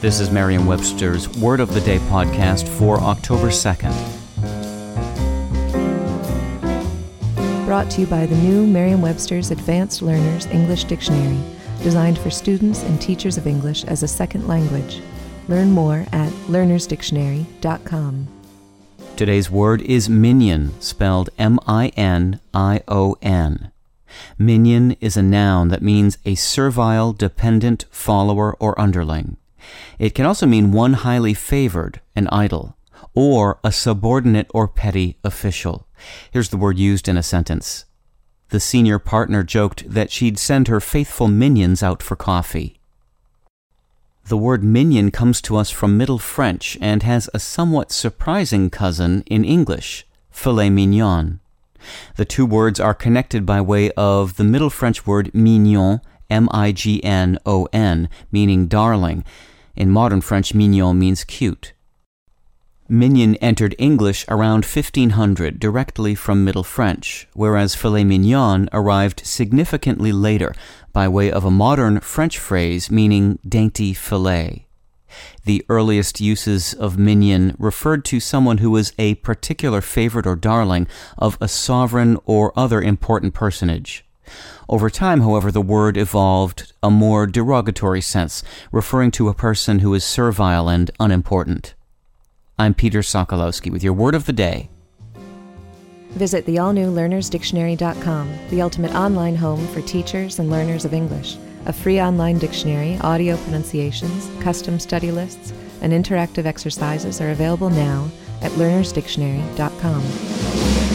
This is Merriam-Webster's Word of the Day podcast for October 2nd. Brought to you by the new Merriam-Webster's Advanced Learners English Dictionary, designed for students and teachers of English as a second language. Learn more at learnersdictionary.com. Today's word is minion, spelled M I N I O N. Minion is a noun that means a servile, dependent follower or underling. It can also mean one highly favored, an idol, or a subordinate or petty official. Here's the word used in a sentence. The senior partner joked that she'd send her faithful minions out for coffee. The word minion comes to us from Middle French and has a somewhat surprising cousin in English, filet mignon. The two words are connected by way of the Middle French word mignon, M I G N O N, meaning darling. In modern French, mignon means cute. Minion entered English around 1500 directly from Middle French, whereas filet mignon arrived significantly later by way of a modern French phrase meaning dainty fillet. The earliest uses of minion referred to someone who was a particular favorite or darling of a sovereign or other important personage. Over time, however, the word evolved a more derogatory sense, referring to a person who is servile and unimportant. I'm Peter Sokolowski with your word of the day. Visit the all new learnersdictionary.com, the ultimate online home for teachers and learners of English. A free online dictionary, audio pronunciations, custom study lists, and interactive exercises are available now at learnersdictionary.com.